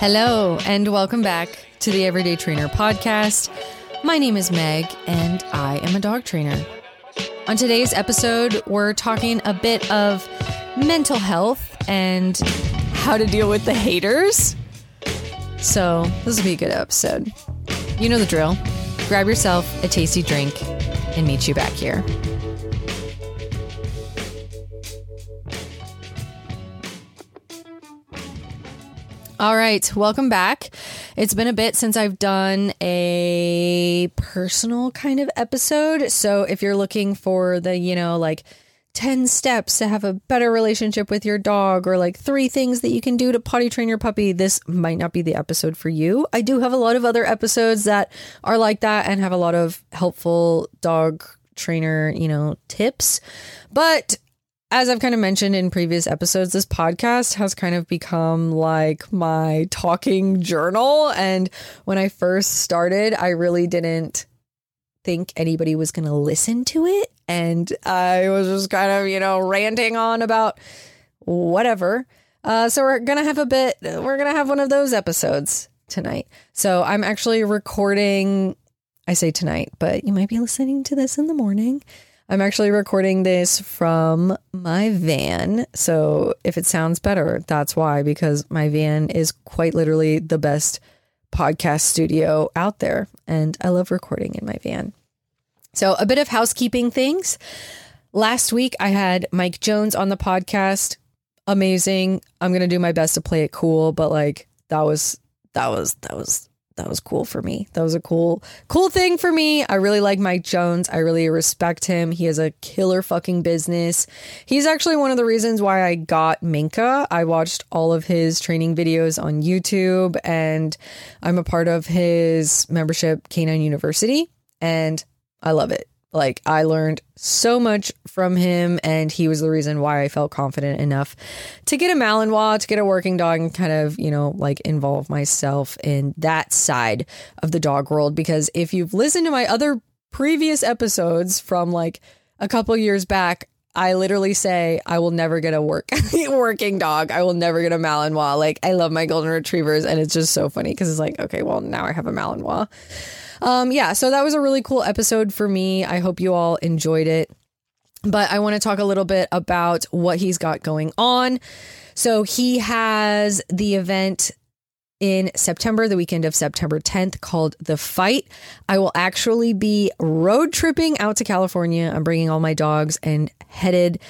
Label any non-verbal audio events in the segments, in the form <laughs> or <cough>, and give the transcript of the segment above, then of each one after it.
Hello, and welcome back to the Everyday Trainer podcast. My name is Meg, and I am a dog trainer. On today's episode, we're talking a bit of mental health and how to deal with the haters. So, this will be a good episode. You know the drill. Grab yourself a tasty drink and meet you back here. All right, welcome back. It's been a bit since I've done a personal kind of episode. So if you're looking for the, you know, like 10 steps to have a better relationship with your dog or like three things that you can do to potty train your puppy, this might not be the episode for you. I do have a lot of other episodes that are like that and have a lot of helpful dog trainer, you know, tips. But as I've kind of mentioned in previous episodes, this podcast has kind of become like my talking journal. And when I first started, I really didn't think anybody was going to listen to it. And I was just kind of, you know, ranting on about whatever. Uh, so we're going to have a bit, we're going to have one of those episodes tonight. So I'm actually recording, I say tonight, but you might be listening to this in the morning. I'm actually recording this from my van. So if it sounds better, that's why, because my van is quite literally the best podcast studio out there. And I love recording in my van. So a bit of housekeeping things. Last week, I had Mike Jones on the podcast. Amazing. I'm going to do my best to play it cool, but like that was, that was, that was that was cool for me. That was a cool, cool thing for me. I really like Mike Jones. I really respect him. He has a killer fucking business. He's actually one of the reasons why I got Minka. I watched all of his training videos on YouTube and I'm a part of his membership, Canine University, and I love it. Like I learned so much from him and he was the reason why I felt confident enough to get a Malinois, to get a working dog and kind of, you know, like involve myself in that side of the dog world because if you've listened to my other previous episodes from like a couple years back, I literally say I will never get a work <laughs> working dog. I will never get a Malinois. Like I love my golden retrievers and it's just so funny because it's like, okay, well now I have a Malinois. Um, yeah, so that was a really cool episode for me. I hope you all enjoyed it. But I want to talk a little bit about what he's got going on. So he has the event in September, the weekend of September 10th, called The Fight. I will actually be road tripping out to California. I'm bringing all my dogs and headed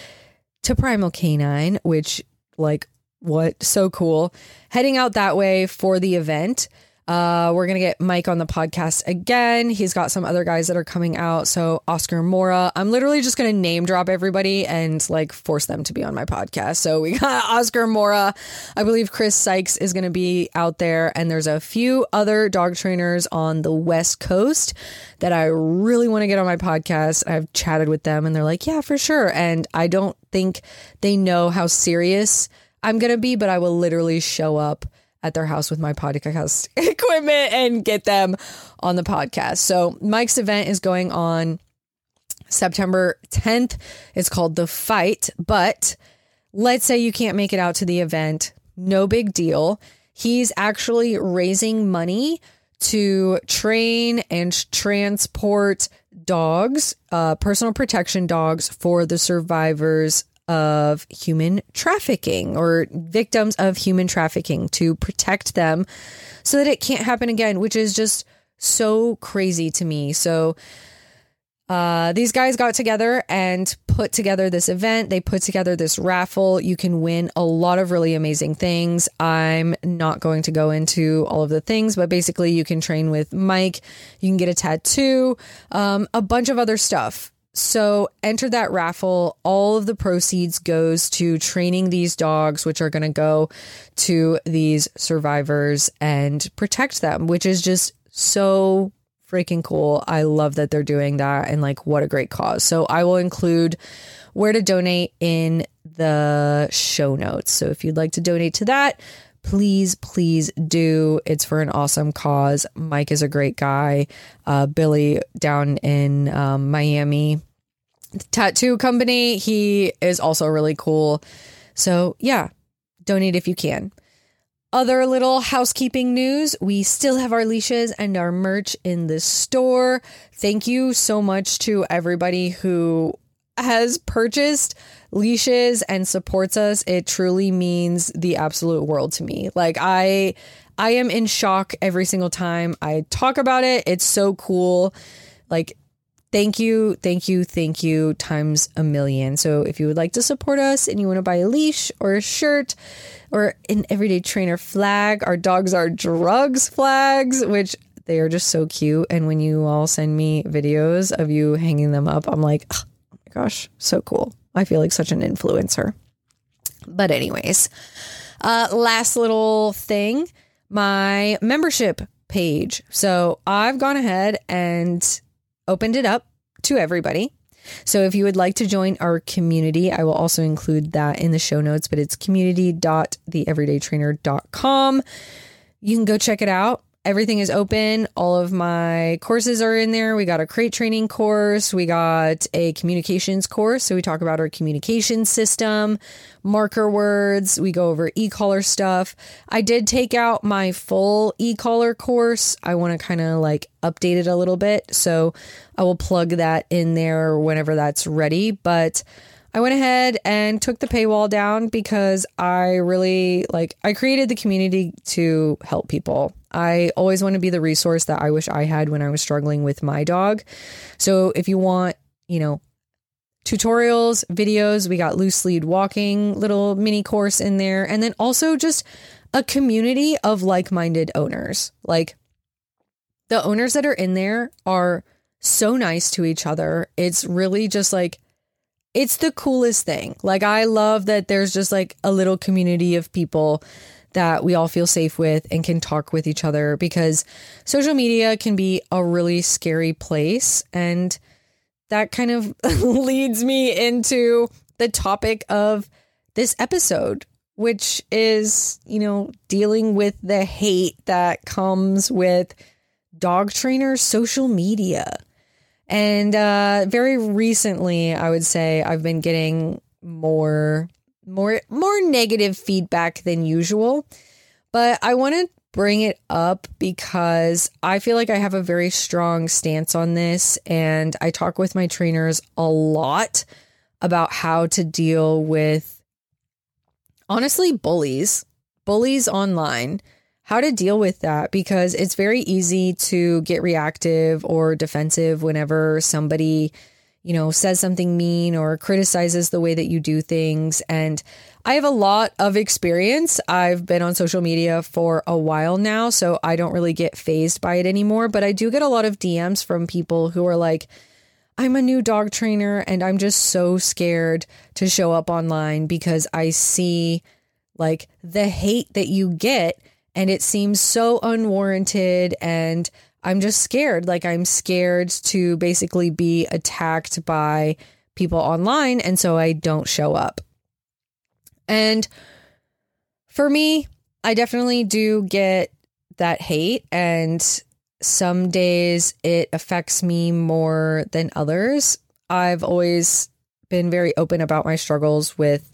to Primal Canine, which, like, what? So cool. Heading out that way for the event. Uh, we're going to get Mike on the podcast again. He's got some other guys that are coming out. So, Oscar Mora. I'm literally just going to name drop everybody and like force them to be on my podcast. So, we got <laughs> Oscar Mora. I believe Chris Sykes is going to be out there. And there's a few other dog trainers on the West Coast that I really want to get on my podcast. I've chatted with them and they're like, yeah, for sure. And I don't think they know how serious I'm going to be, but I will literally show up at their house with my podcast <laughs> equipment and get them on the podcast. So Mike's event is going on September 10th. It's called The Fight, but let's say you can't make it out to the event. No big deal. He's actually raising money to train and transport dogs, uh, personal protection dogs for the survivors of human trafficking or victims of human trafficking to protect them so that it can't happen again, which is just so crazy to me. So, uh, these guys got together and put together this event. They put together this raffle. You can win a lot of really amazing things. I'm not going to go into all of the things, but basically, you can train with Mike. You can get a tattoo, um, a bunch of other stuff. So enter that raffle. All of the proceeds goes to training these dogs, which are going to go to these survivors and protect them, which is just so freaking cool. I love that they're doing that and like what a great cause. So I will include where to donate in the show notes. So if you'd like to donate to that, please, please do. It's for an awesome cause. Mike is a great guy. Uh, Billy down in um, Miami tattoo company. He is also really cool. So, yeah, donate if you can. Other little housekeeping news we still have our leashes and our merch in the store. Thank you so much to everybody who has purchased leashes and supports us. It truly means the absolute world to me. Like, I. I am in shock every single time I talk about it. It's so cool. Like Thank you, thank you, thank you times a million. So if you would like to support us and you want to buy a leash or a shirt or an everyday trainer flag, our dogs are drugs flags, which they are just so cute. And when you all send me videos of you hanging them up, I'm like, oh my gosh, so cool. I feel like such an influencer. But, anyways, uh, last little thing my membership page. So I've gone ahead and opened it up to everybody. So if you would like to join our community, I will also include that in the show notes, but it's community.theeverydaytrainer.com. You can go check it out. Everything is open. All of my courses are in there. We got a crate training course. We got a communications course. So we talk about our communication system, marker words. We go over e collar stuff. I did take out my full e collar course. I want to kind of like update it a little bit. So I will plug that in there whenever that's ready. But I went ahead and took the paywall down because I really like I created the community to help people. I always want to be the resource that I wish I had when I was struggling with my dog. So if you want, you know, tutorials, videos, we got loose lead walking little mini course in there and then also just a community of like-minded owners. Like the owners that are in there are so nice to each other. It's really just like it's the coolest thing. Like I love that there's just like a little community of people that we all feel safe with and can talk with each other because social media can be a really scary place. And that kind of <laughs> leads me into the topic of this episode, which is, you know, dealing with the hate that comes with dog trainers' social media. And uh, very recently, I would say I've been getting more more more negative feedback than usual. But I want to bring it up because I feel like I have a very strong stance on this and I talk with my trainers a lot about how to deal with honestly bullies, bullies online. How to deal with that because it's very easy to get reactive or defensive whenever somebody you know, says something mean or criticizes the way that you do things. And I have a lot of experience. I've been on social media for a while now, so I don't really get fazed by it anymore. But I do get a lot of DMs from people who are like, I'm a new dog trainer and I'm just so scared to show up online because I see like the hate that you get and it seems so unwarranted and I'm just scared. Like, I'm scared to basically be attacked by people online. And so I don't show up. And for me, I definitely do get that hate. And some days it affects me more than others. I've always been very open about my struggles with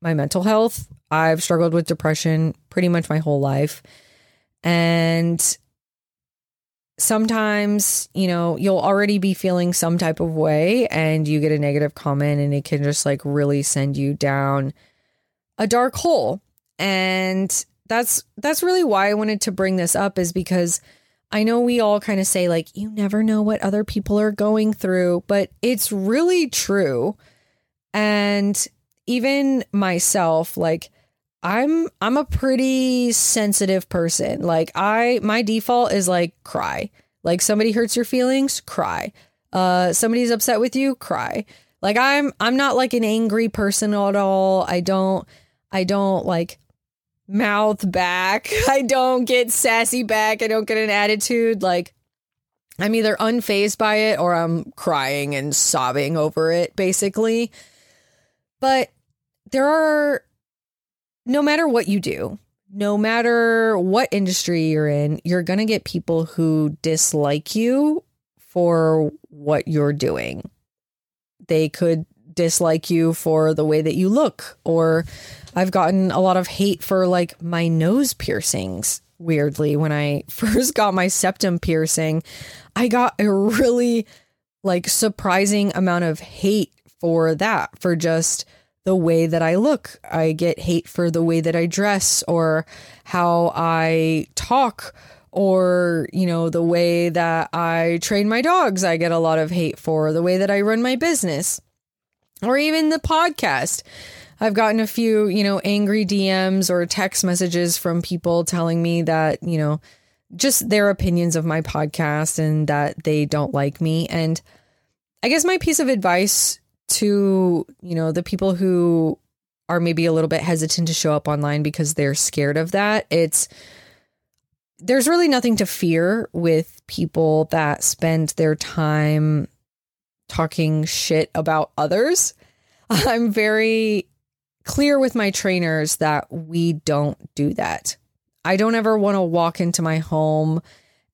my mental health. I've struggled with depression pretty much my whole life. And sometimes, you know, you'll already be feeling some type of way and you get a negative comment and it can just like really send you down a dark hole. And that's that's really why I wanted to bring this up is because I know we all kind of say like you never know what other people are going through, but it's really true. And even myself like I'm I'm a pretty sensitive person. Like I my default is like cry. Like somebody hurts your feelings, cry. Uh somebody's upset with you, cry. Like I'm I'm not like an angry person at all. I don't I don't like mouth back. <laughs> I don't get sassy back. I don't get an attitude like I'm either unfazed by it or I'm crying and sobbing over it basically. But there are no matter what you do, no matter what industry you're in, you're going to get people who dislike you for what you're doing. They could dislike you for the way that you look. Or I've gotten a lot of hate for like my nose piercings. Weirdly, when I <laughs> first got my septum piercing, I got a really like surprising amount of hate for that, for just the way that I look. I get hate for the way that I dress or how I talk or, you know, the way that I train my dogs. I get a lot of hate for the way that I run my business or even the podcast. I've gotten a few, you know, angry DMs or text messages from people telling me that, you know, just their opinions of my podcast and that they don't like me. And I guess my piece of advice to, you know, the people who are maybe a little bit hesitant to show up online because they're scared of that, it's there's really nothing to fear with people that spend their time talking shit about others. <laughs> I'm very clear with my trainers that we don't do that. I don't ever want to walk into my home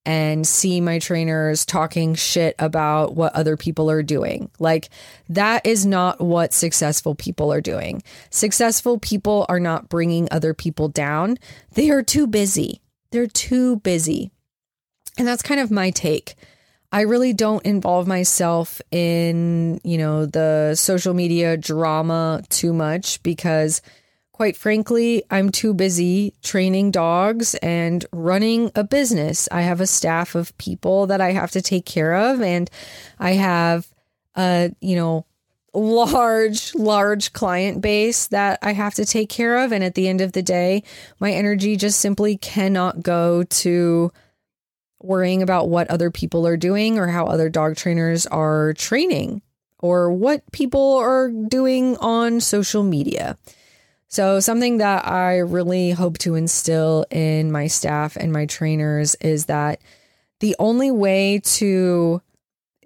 and see my trainers talking shit about what other people are doing. Like, that is not what successful people are doing. Successful people are not bringing other people down, they are too busy. They're too busy. And that's kind of my take. I really don't involve myself in, you know, the social media drama too much because Quite frankly, I'm too busy training dogs and running a business. I have a staff of people that I have to take care of, and I have a, you know, large, large client base that I have to take care of. And at the end of the day, my energy just simply cannot go to worrying about what other people are doing or how other dog trainers are training or what people are doing on social media. So, something that I really hope to instill in my staff and my trainers is that the only way to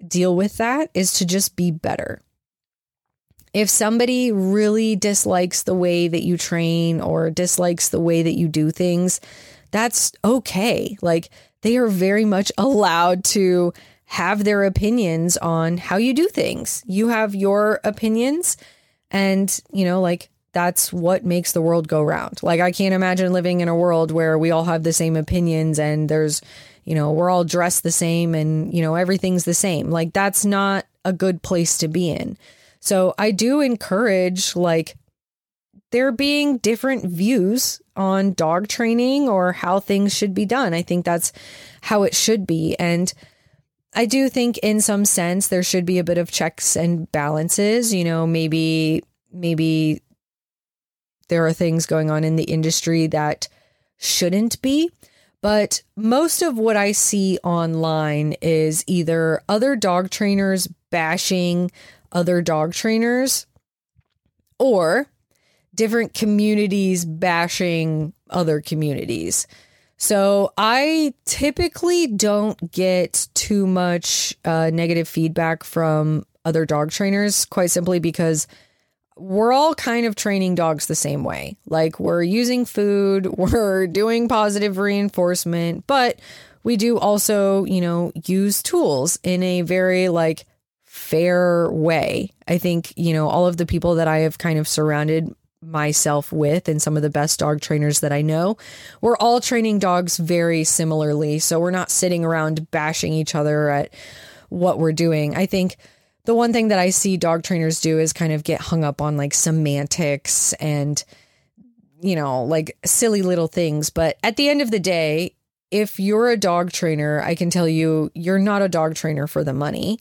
deal with that is to just be better. If somebody really dislikes the way that you train or dislikes the way that you do things, that's okay. Like they are very much <laughs> allowed to have their opinions on how you do things. You have your opinions and, you know, like that's what makes the world go round. Like I can't imagine living in a world where we all have the same opinions and there's, you know, we're all dressed the same and, you know, everything's the same. Like that's not a good place to be in. So I do encourage like there being different views on dog training or how things should be done. I think that's how it should be. And I do think in some sense there should be a bit of checks and balances, you know, maybe maybe there are things going on in the industry that shouldn't be. But most of what I see online is either other dog trainers bashing other dog trainers or different communities bashing other communities. So I typically don't get too much uh, negative feedback from other dog trainers, quite simply because we're all kind of training dogs the same way. Like we're using food, <laughs> we're doing positive reinforcement, but we do also, you know, use tools in a very like fair way. I think, you know, all of the people that I have kind of surrounded myself with and some of the best dog trainers that I know, we're all training dogs very similarly. So we're not sitting around bashing each other at what we're doing. I think the one thing that I see dog trainers do is kind of get hung up on like semantics and, you know, like silly little things. But at the end of the day, if you're a dog trainer, I can tell you, you're not a dog trainer for the money.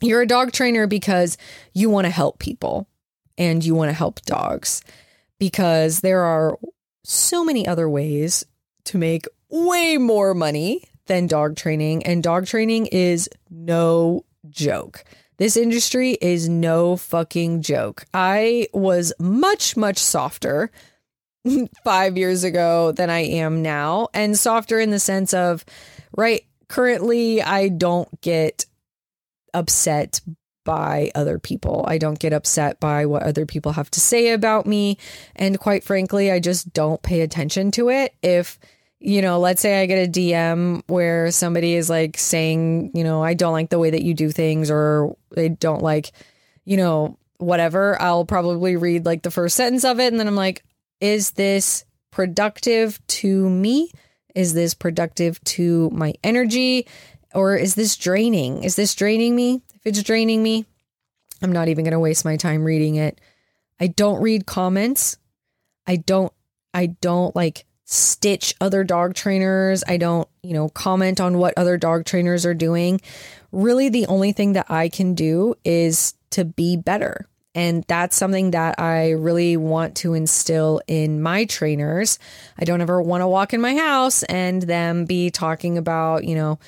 You're a dog trainer because you want to help people and you want to help dogs because there are so many other ways to make way more money than dog training. And dog training is no joke. This industry is no fucking joke. I was much, much softer <laughs> five years ago than I am now, and softer in the sense of, right, currently I don't get upset by other people. I don't get upset by what other people have to say about me. And quite frankly, I just don't pay attention to it. If you know, let's say I get a DM where somebody is like saying, you know, I don't like the way that you do things, or they don't like, you know, whatever. I'll probably read like the first sentence of it and then I'm like, is this productive to me? Is this productive to my energy? Or is this draining? Is this draining me? If it's draining me, I'm not even going to waste my time reading it. I don't read comments. I don't I don't like stitch other dog trainers. I don't, you know, comment on what other dog trainers are doing. Really the only thing that I can do is to be better. And that's something that I really want to instill in my trainers. I don't ever want to walk in my house and them be talking about, you know,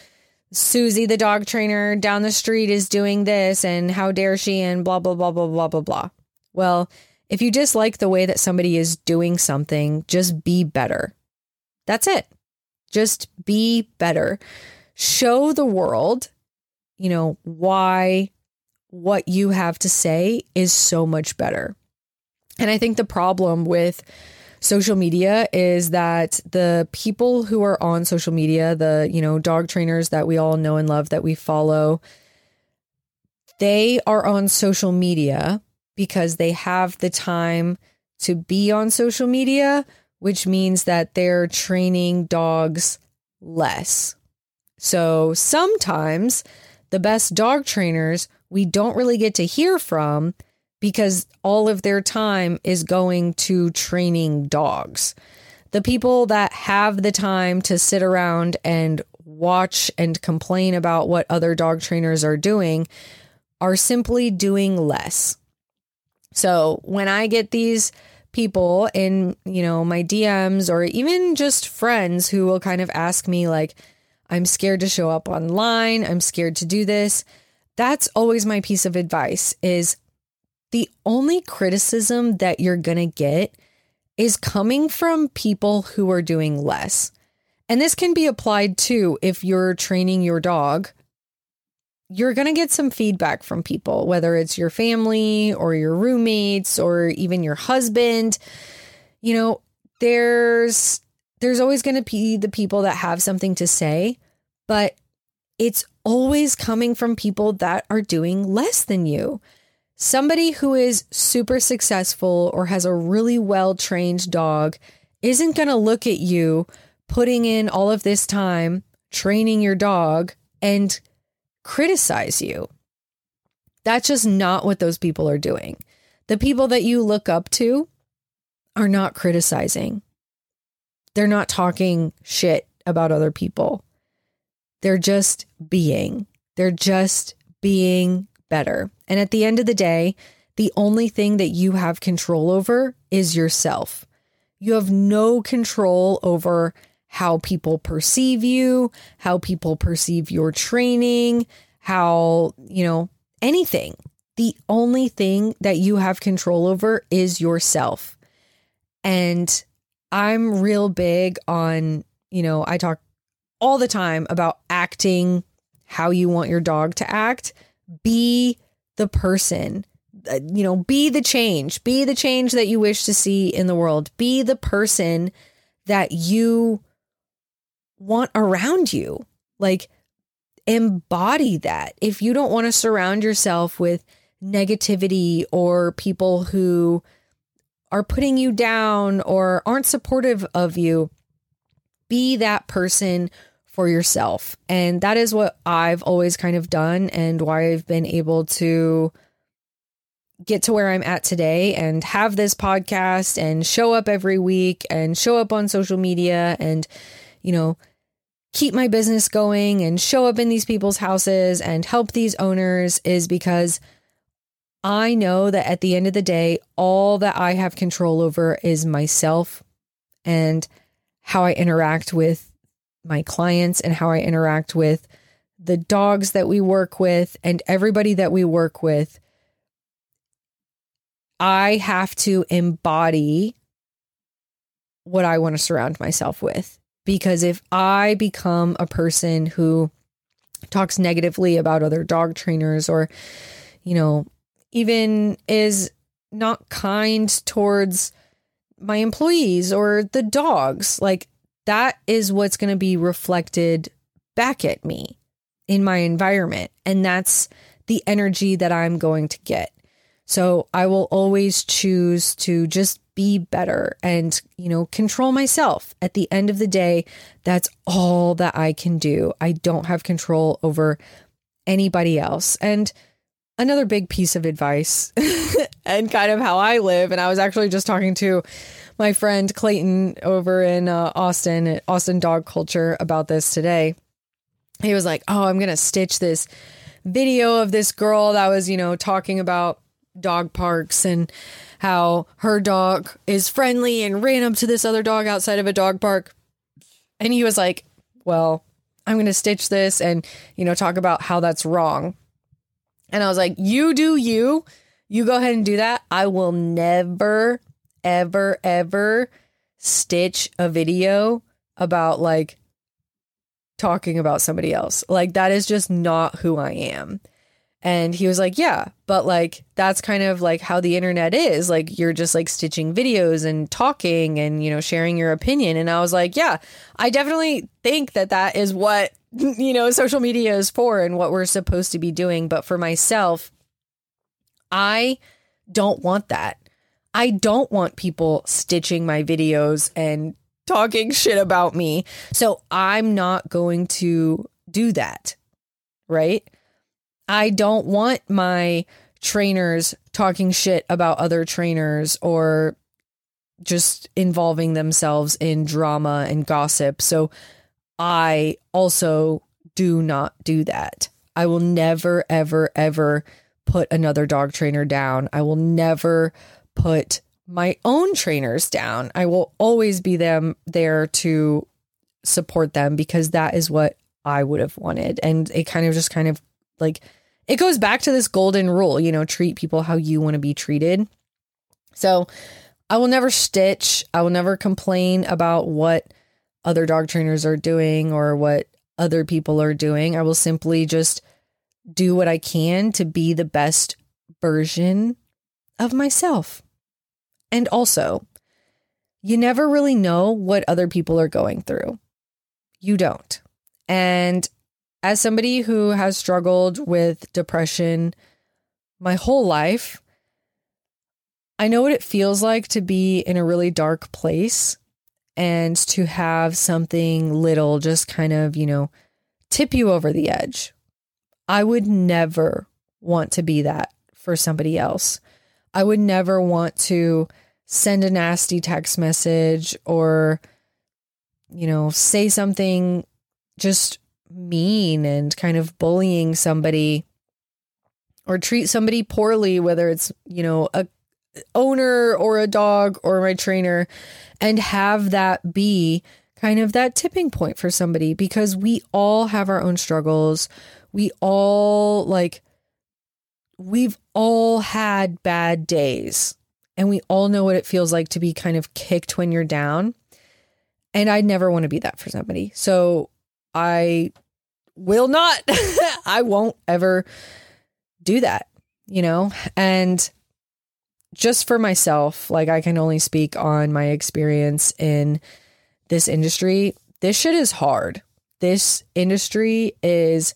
Susie, the dog trainer down the street, is doing this and how dare she and blah, blah, blah, blah, blah, blah, blah. Well, if you dislike the way that somebody is doing something, just be better. That's it. Just be better. Show the world, you know, why what you have to say is so much better. And I think the problem with social media is that the people who are on social media, the, you know, dog trainers that we all know and love that we follow, they are on social media because they have the time to be on social media, which means that they're training dogs less. So sometimes the best dog trainers we don't really get to hear from because all of their time is going to training dogs. The people that have the time to sit around and watch and complain about what other dog trainers are doing are simply doing less. So when I get these people in, you know, my DMs or even just friends who will kind of ask me like I'm scared to show up online, I'm scared to do this that's always my piece of advice is the only criticism that you're going to get is coming from people who are doing less. And this can be applied too if you're training your dog. You're going to get some feedback from people, whether it's your family or your roommates or even your husband. You know, there's there's always going to be the people that have something to say, but it's always coming from people that are doing less than you. Somebody who is super successful or has a really well trained dog isn't going to look at you putting in all of this time training your dog and criticize you. That's just not what those people are doing. The people that you look up to are not criticizing. They're not talking shit about other people. They're just being. They're just being better. And at the end of the day, the only thing that you have control over is yourself. You have no control over how people perceive you, how people perceive your training, how, you know, anything. The only thing that you have control over is yourself. And I'm real big on, you know, I talk all the time about acting how you want your dog to act. Be the person, uh, you know, be the change, be the change that you wish to see in the world, be the person that you want around you. Like, embody that. If you don't want to surround yourself with negativity or people who are putting you down or aren't supportive of you, be that person for yourself. And that is what I've always kind of done and why I've been able to get to where I'm at today and have this podcast and show up every week and show up on social media and, you know, keep my business going and show up in these people's houses and help these owners is because I know that at the end of the day, all that I have control over is myself and how I interact with my clients and how I interact with the dogs that we work with and everybody that we work with, I have to embody what I want to surround myself with. Because if I become a person who talks negatively about other dog trainers or, you know, even is not kind towards my employees or the dogs, like that is what's going to be reflected back at me in my environment. And that's the energy that I'm going to get. So I will always choose to just be better and, you know, control myself. At the end of the day, that's all that I can do. I don't have control over anybody else. And another big piece of advice <laughs> and kind of how I live. And I was actually just talking to my friend Clayton over in uh, Austin at Austin Dog Culture about this today. He was like, Oh, I'm going to stitch this video of this girl that was, you know, talking about dog parks and how her dog is friendly and ran up to this other dog outside of a dog park. And he was like, Well, I'm going to stitch this and, you know, talk about how that's wrong. And I was like, You do you. You go ahead and do that. I will never, ever, ever stitch a video about like talking about somebody else. Like, that is just not who I am. And he was like, Yeah, but like that's kind of like how the internet is. Like you're just like stitching videos and talking and, you know, sharing your opinion. And I was like, Yeah, I definitely think that that is what, <laughs> you know, social media is for and what we're supposed to be doing. But for myself, I don't want that. I don't want people stitching my videos and talking <laughs> shit about me. So I'm not going to do that. Right. I don't want my trainers talking shit about other trainers or just involving themselves in drama and gossip. So I also do not do that. I will never, ever, ever put another dog trainer down. I will never put my own trainers down. I will always be them there to support them because that is what I would have wanted. And it kind of just kind of like it goes back to this golden rule, you know, treat people how you want to be treated. So I will never stitch, I will never complain about what other dog trainers are doing or what other people are doing. I will simply just do what I can to be the best version of myself. And also, you never really know what other people are going through. You don't. And as somebody who has struggled with depression my whole life, I know what it feels like to be in a really dark place and to have something little just kind of, you know, tip you over the edge. I would never want to be that for somebody else. I would never want to send a nasty text message or, you know, say something just mean and kind of bullying somebody or treat somebody poorly whether it's you know a owner or a dog or my trainer and have that be kind of that tipping point for somebody because we all have our own struggles. We all like we've all had bad days and we all know what it feels like to be kind of kicked when you're down. And I'd never want to be that for somebody. So I will not. <laughs> I won't ever do that, you know? And just for myself, like I can only speak on my experience in this industry. This shit is hard. This industry is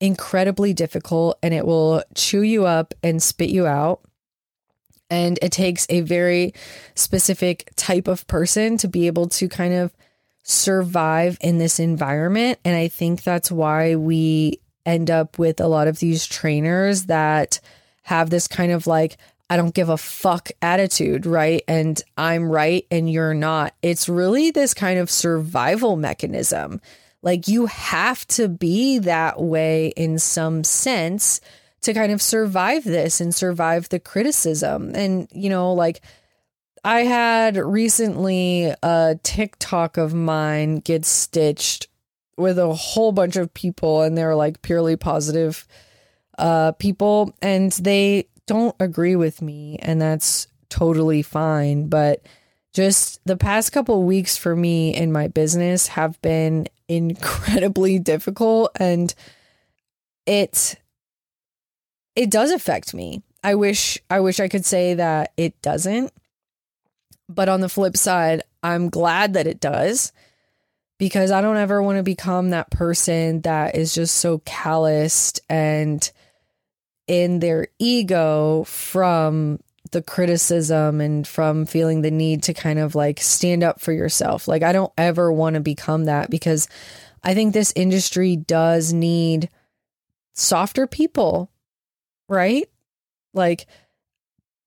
incredibly difficult and it will chew you up and spit you out. And it takes a very specific type of person to be able to kind of survive in this environment. And I think that's why we end up with a lot of these trainers that have this kind of like, I don't give a fuck attitude, right? And I'm right and you're not. It's really this kind of survival mechanism. Like you have to be that way in some sense to kind of survive this and survive the criticism. And, you know, like, I had recently a TikTok of mine get stitched with a whole bunch of people, and they're like purely positive uh, people, and they don't agree with me, and that's totally fine. But just the past couple weeks for me in my business have been incredibly <laughs> difficult, and it it does affect me. I wish I wish I could say that it doesn't but on the flip side, I'm glad that it does because I don't ever want to become that person that is just so calloused and in their ego from the criticism and from feeling the need to kind of like stand up for yourself. Like, I don't ever want to become that because I think this industry does need softer people, right? Like,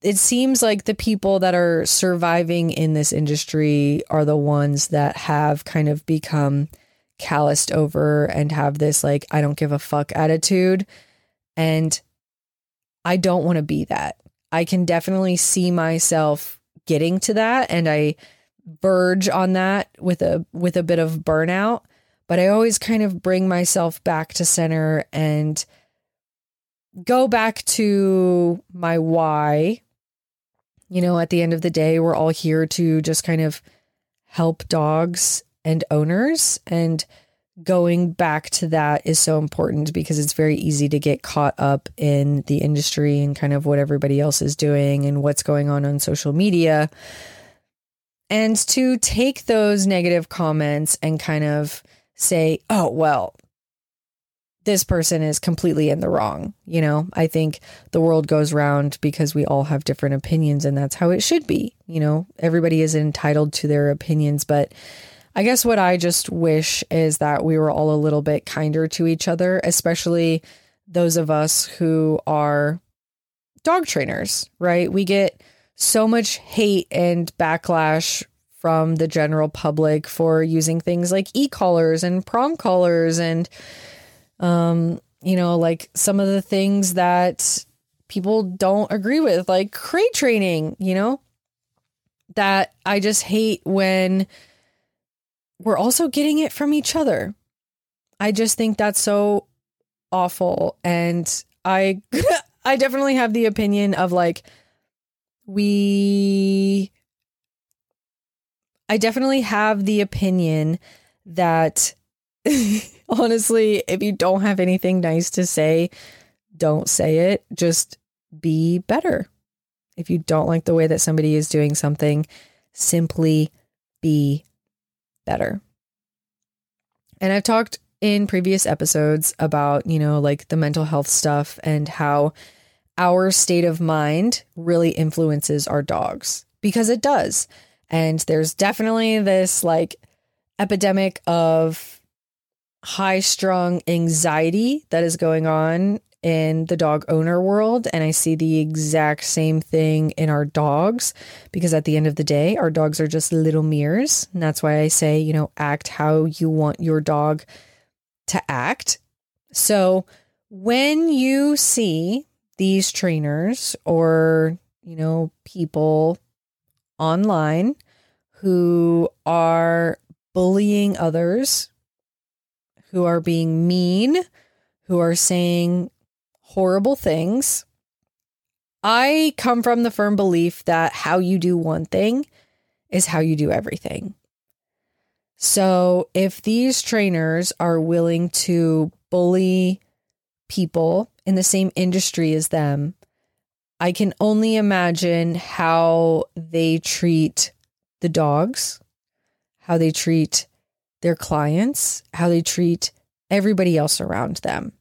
it seems like the people that are surviving in this industry are the ones that have kind of become calloused over and have this like I don't give a fuck attitude and I don't want to be that. I can definitely see myself getting to that and I verge on that with a with a bit of burnout, but I always kind of bring myself back to center and go back to my why you know, at the end of the day, we're all here to just kind of help dogs and owners. And going back to that is so important because it's very easy to get caught up in the industry and kind of what everybody else is doing and what's going on on social media. And to take those negative comments and kind of say, oh, well, this person is completely in the wrong. You know, I think the world goes round because we all have different opinions and that's how it should be. You know, everybody is entitled to their opinions, but I guess what I just wish is that we were all a little bit kinder to each other, especially those of us who are dog trainers, right? We get so much hate and backlash from the general public for using things like e-collars and prong collars and um, you know, like some of the things that people don't agree with, like crate training, you know, that I just hate when we're also getting it from each other. I just think that's so awful. And I, <laughs> I definitely have the opinion of like, we, I definitely have the opinion that <laughs> honestly, if you don't have anything nice to say, don't say it. Just be better. If you don't like the way that somebody is doing something, simply be better. And I've talked in previous episodes about, you know, like the mental health stuff and how our state of mind really influences our dogs because it does. And there's definitely this like epidemic of high strung anxiety that is going on in the dog owner world. And I see the exact same thing in our dogs because at the end of the day, our dogs are just little mirrors. And that's why I say, you know, act how you want your dog to act. So when you see these trainers or, you know, people online who are bullying others who are being mean, who are saying horrible things. I come from the firm belief that how you do one thing is how you do everything. So if these trainers are willing to bully people in the same industry as them, I can only imagine how they treat the dogs, how they treat their clients, how they treat everybody else around them.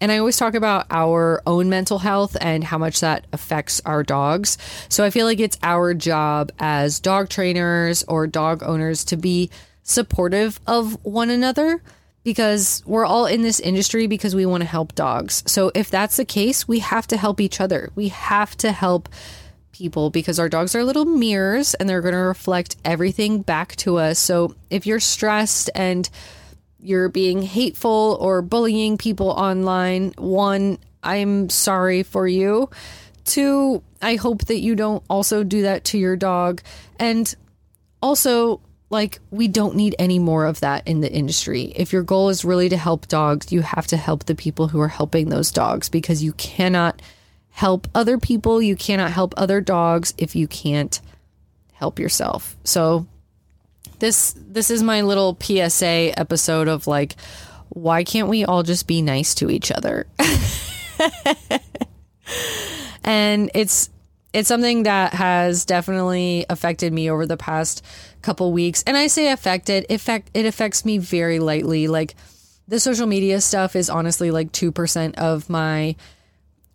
And I always talk about our own mental health and how much that affects our dogs. So I feel like it's our job as dog trainers or dog owners to be supportive of one another because we're all in this industry because we want to help dogs. So if that's the case, we have to help each other. We have to help people because our dogs are little mirrors and they're going to reflect everything back to us. So if you're stressed and you're being hateful or bullying people online, one, I'm sorry for you. Two, I hope that you don't also do that to your dog. And also, like, we don't need any more of that in the industry. If your goal is really to help dogs, you have to help the people who are helping those dogs because you cannot help other people. You cannot help other dogs if you can't help yourself. So this this is my little PSA episode of like why can't we all just be nice to each other? <laughs> and it's it's something that has definitely affected me over the past couple weeks. And I say affected, effect it affects me very lightly. Like the social media stuff is honestly like 2% of my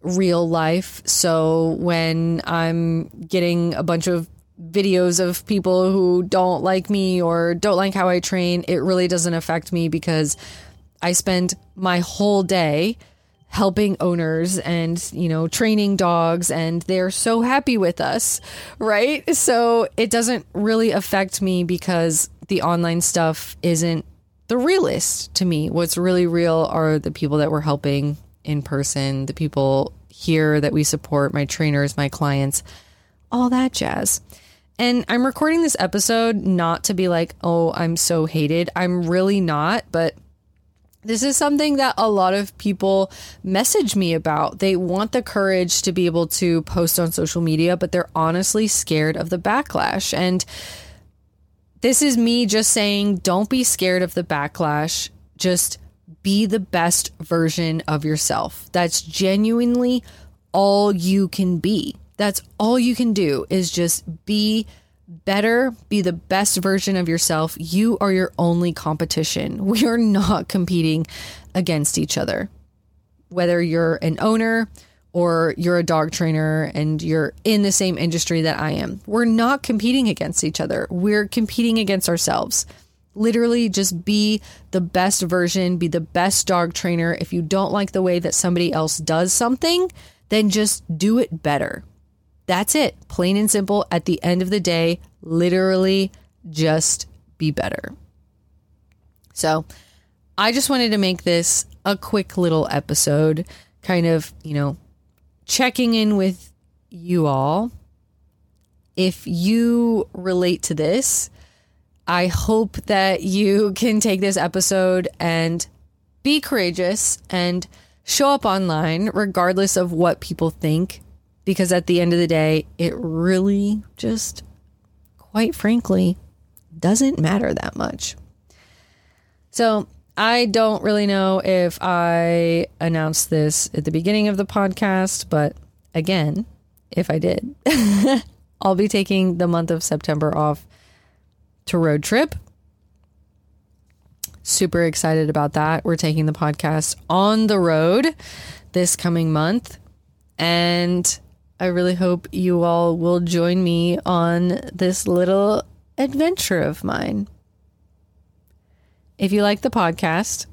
real life. So when I'm getting a bunch of videos of people who don't like me or don't like how I train, it really doesn't affect me because I spend my whole day helping owners and, you know, training dogs and they're so happy with us, right? So it doesn't really affect me because the online stuff isn't the realist to me. What's really real are the people that we're helping in person, the people here that we support, my trainers, my clients, all that jazz. And I'm recording this episode not to be like, oh, I'm so hated. I'm really not, but this is something that a lot of people message me about. They want the courage to be able to post on social media, but they're honestly scared of the backlash. And this is me just saying, don't be scared of the backlash. Just be the best version of yourself. That's genuinely all you can be. That's all you can do is just be better, be the best version of yourself. You are your only competition. <laughs> We are not competing against each other. Whether you're an owner or you're a dog trainer and you're in the same industry that I am, we're not competing against each other. We're competing against ourselves. Literally, just be the best version, be the best dog trainer. If you don't like the way that somebody else does something, then just do it better. That's it. Plain and simple. At the end of the day, literally just be better. So, I just wanted to make this a quick little episode, kind of, you know, checking in with you all. If you relate to this, I hope that you can take this episode and be courageous and show up online, regardless of what people think, because at the end of the day, it really just, quite frankly, doesn't matter that much. So, I don't really know if I announced this at the beginning of the podcast, but again, if I did, <laughs> I'll be taking the month of September off to road trip. Super excited about that. We're taking the podcast on the road this coming month. And I really hope you all will join me on this little adventure of mine. If you like the podcast,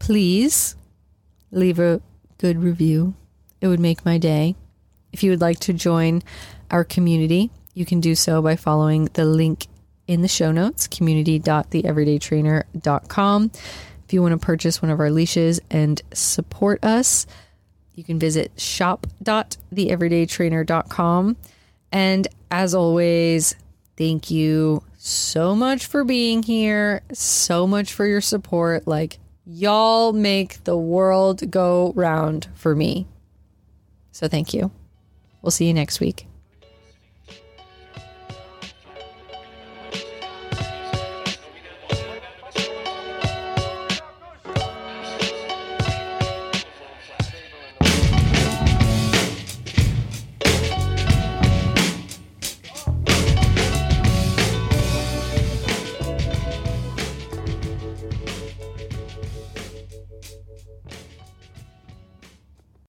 please leave a good review. It would make my day. If you would like to join our community, you can do so by following the link in the show notes, community.theeverydaytrainer.com. If you want to purchase one of our leashes and support us, you can visit shop.theeverydaytrainer.com. And as always, thank you so much for being here, so much for your support. Like, y'all make the world go round for me. So, thank you. We'll see you next week.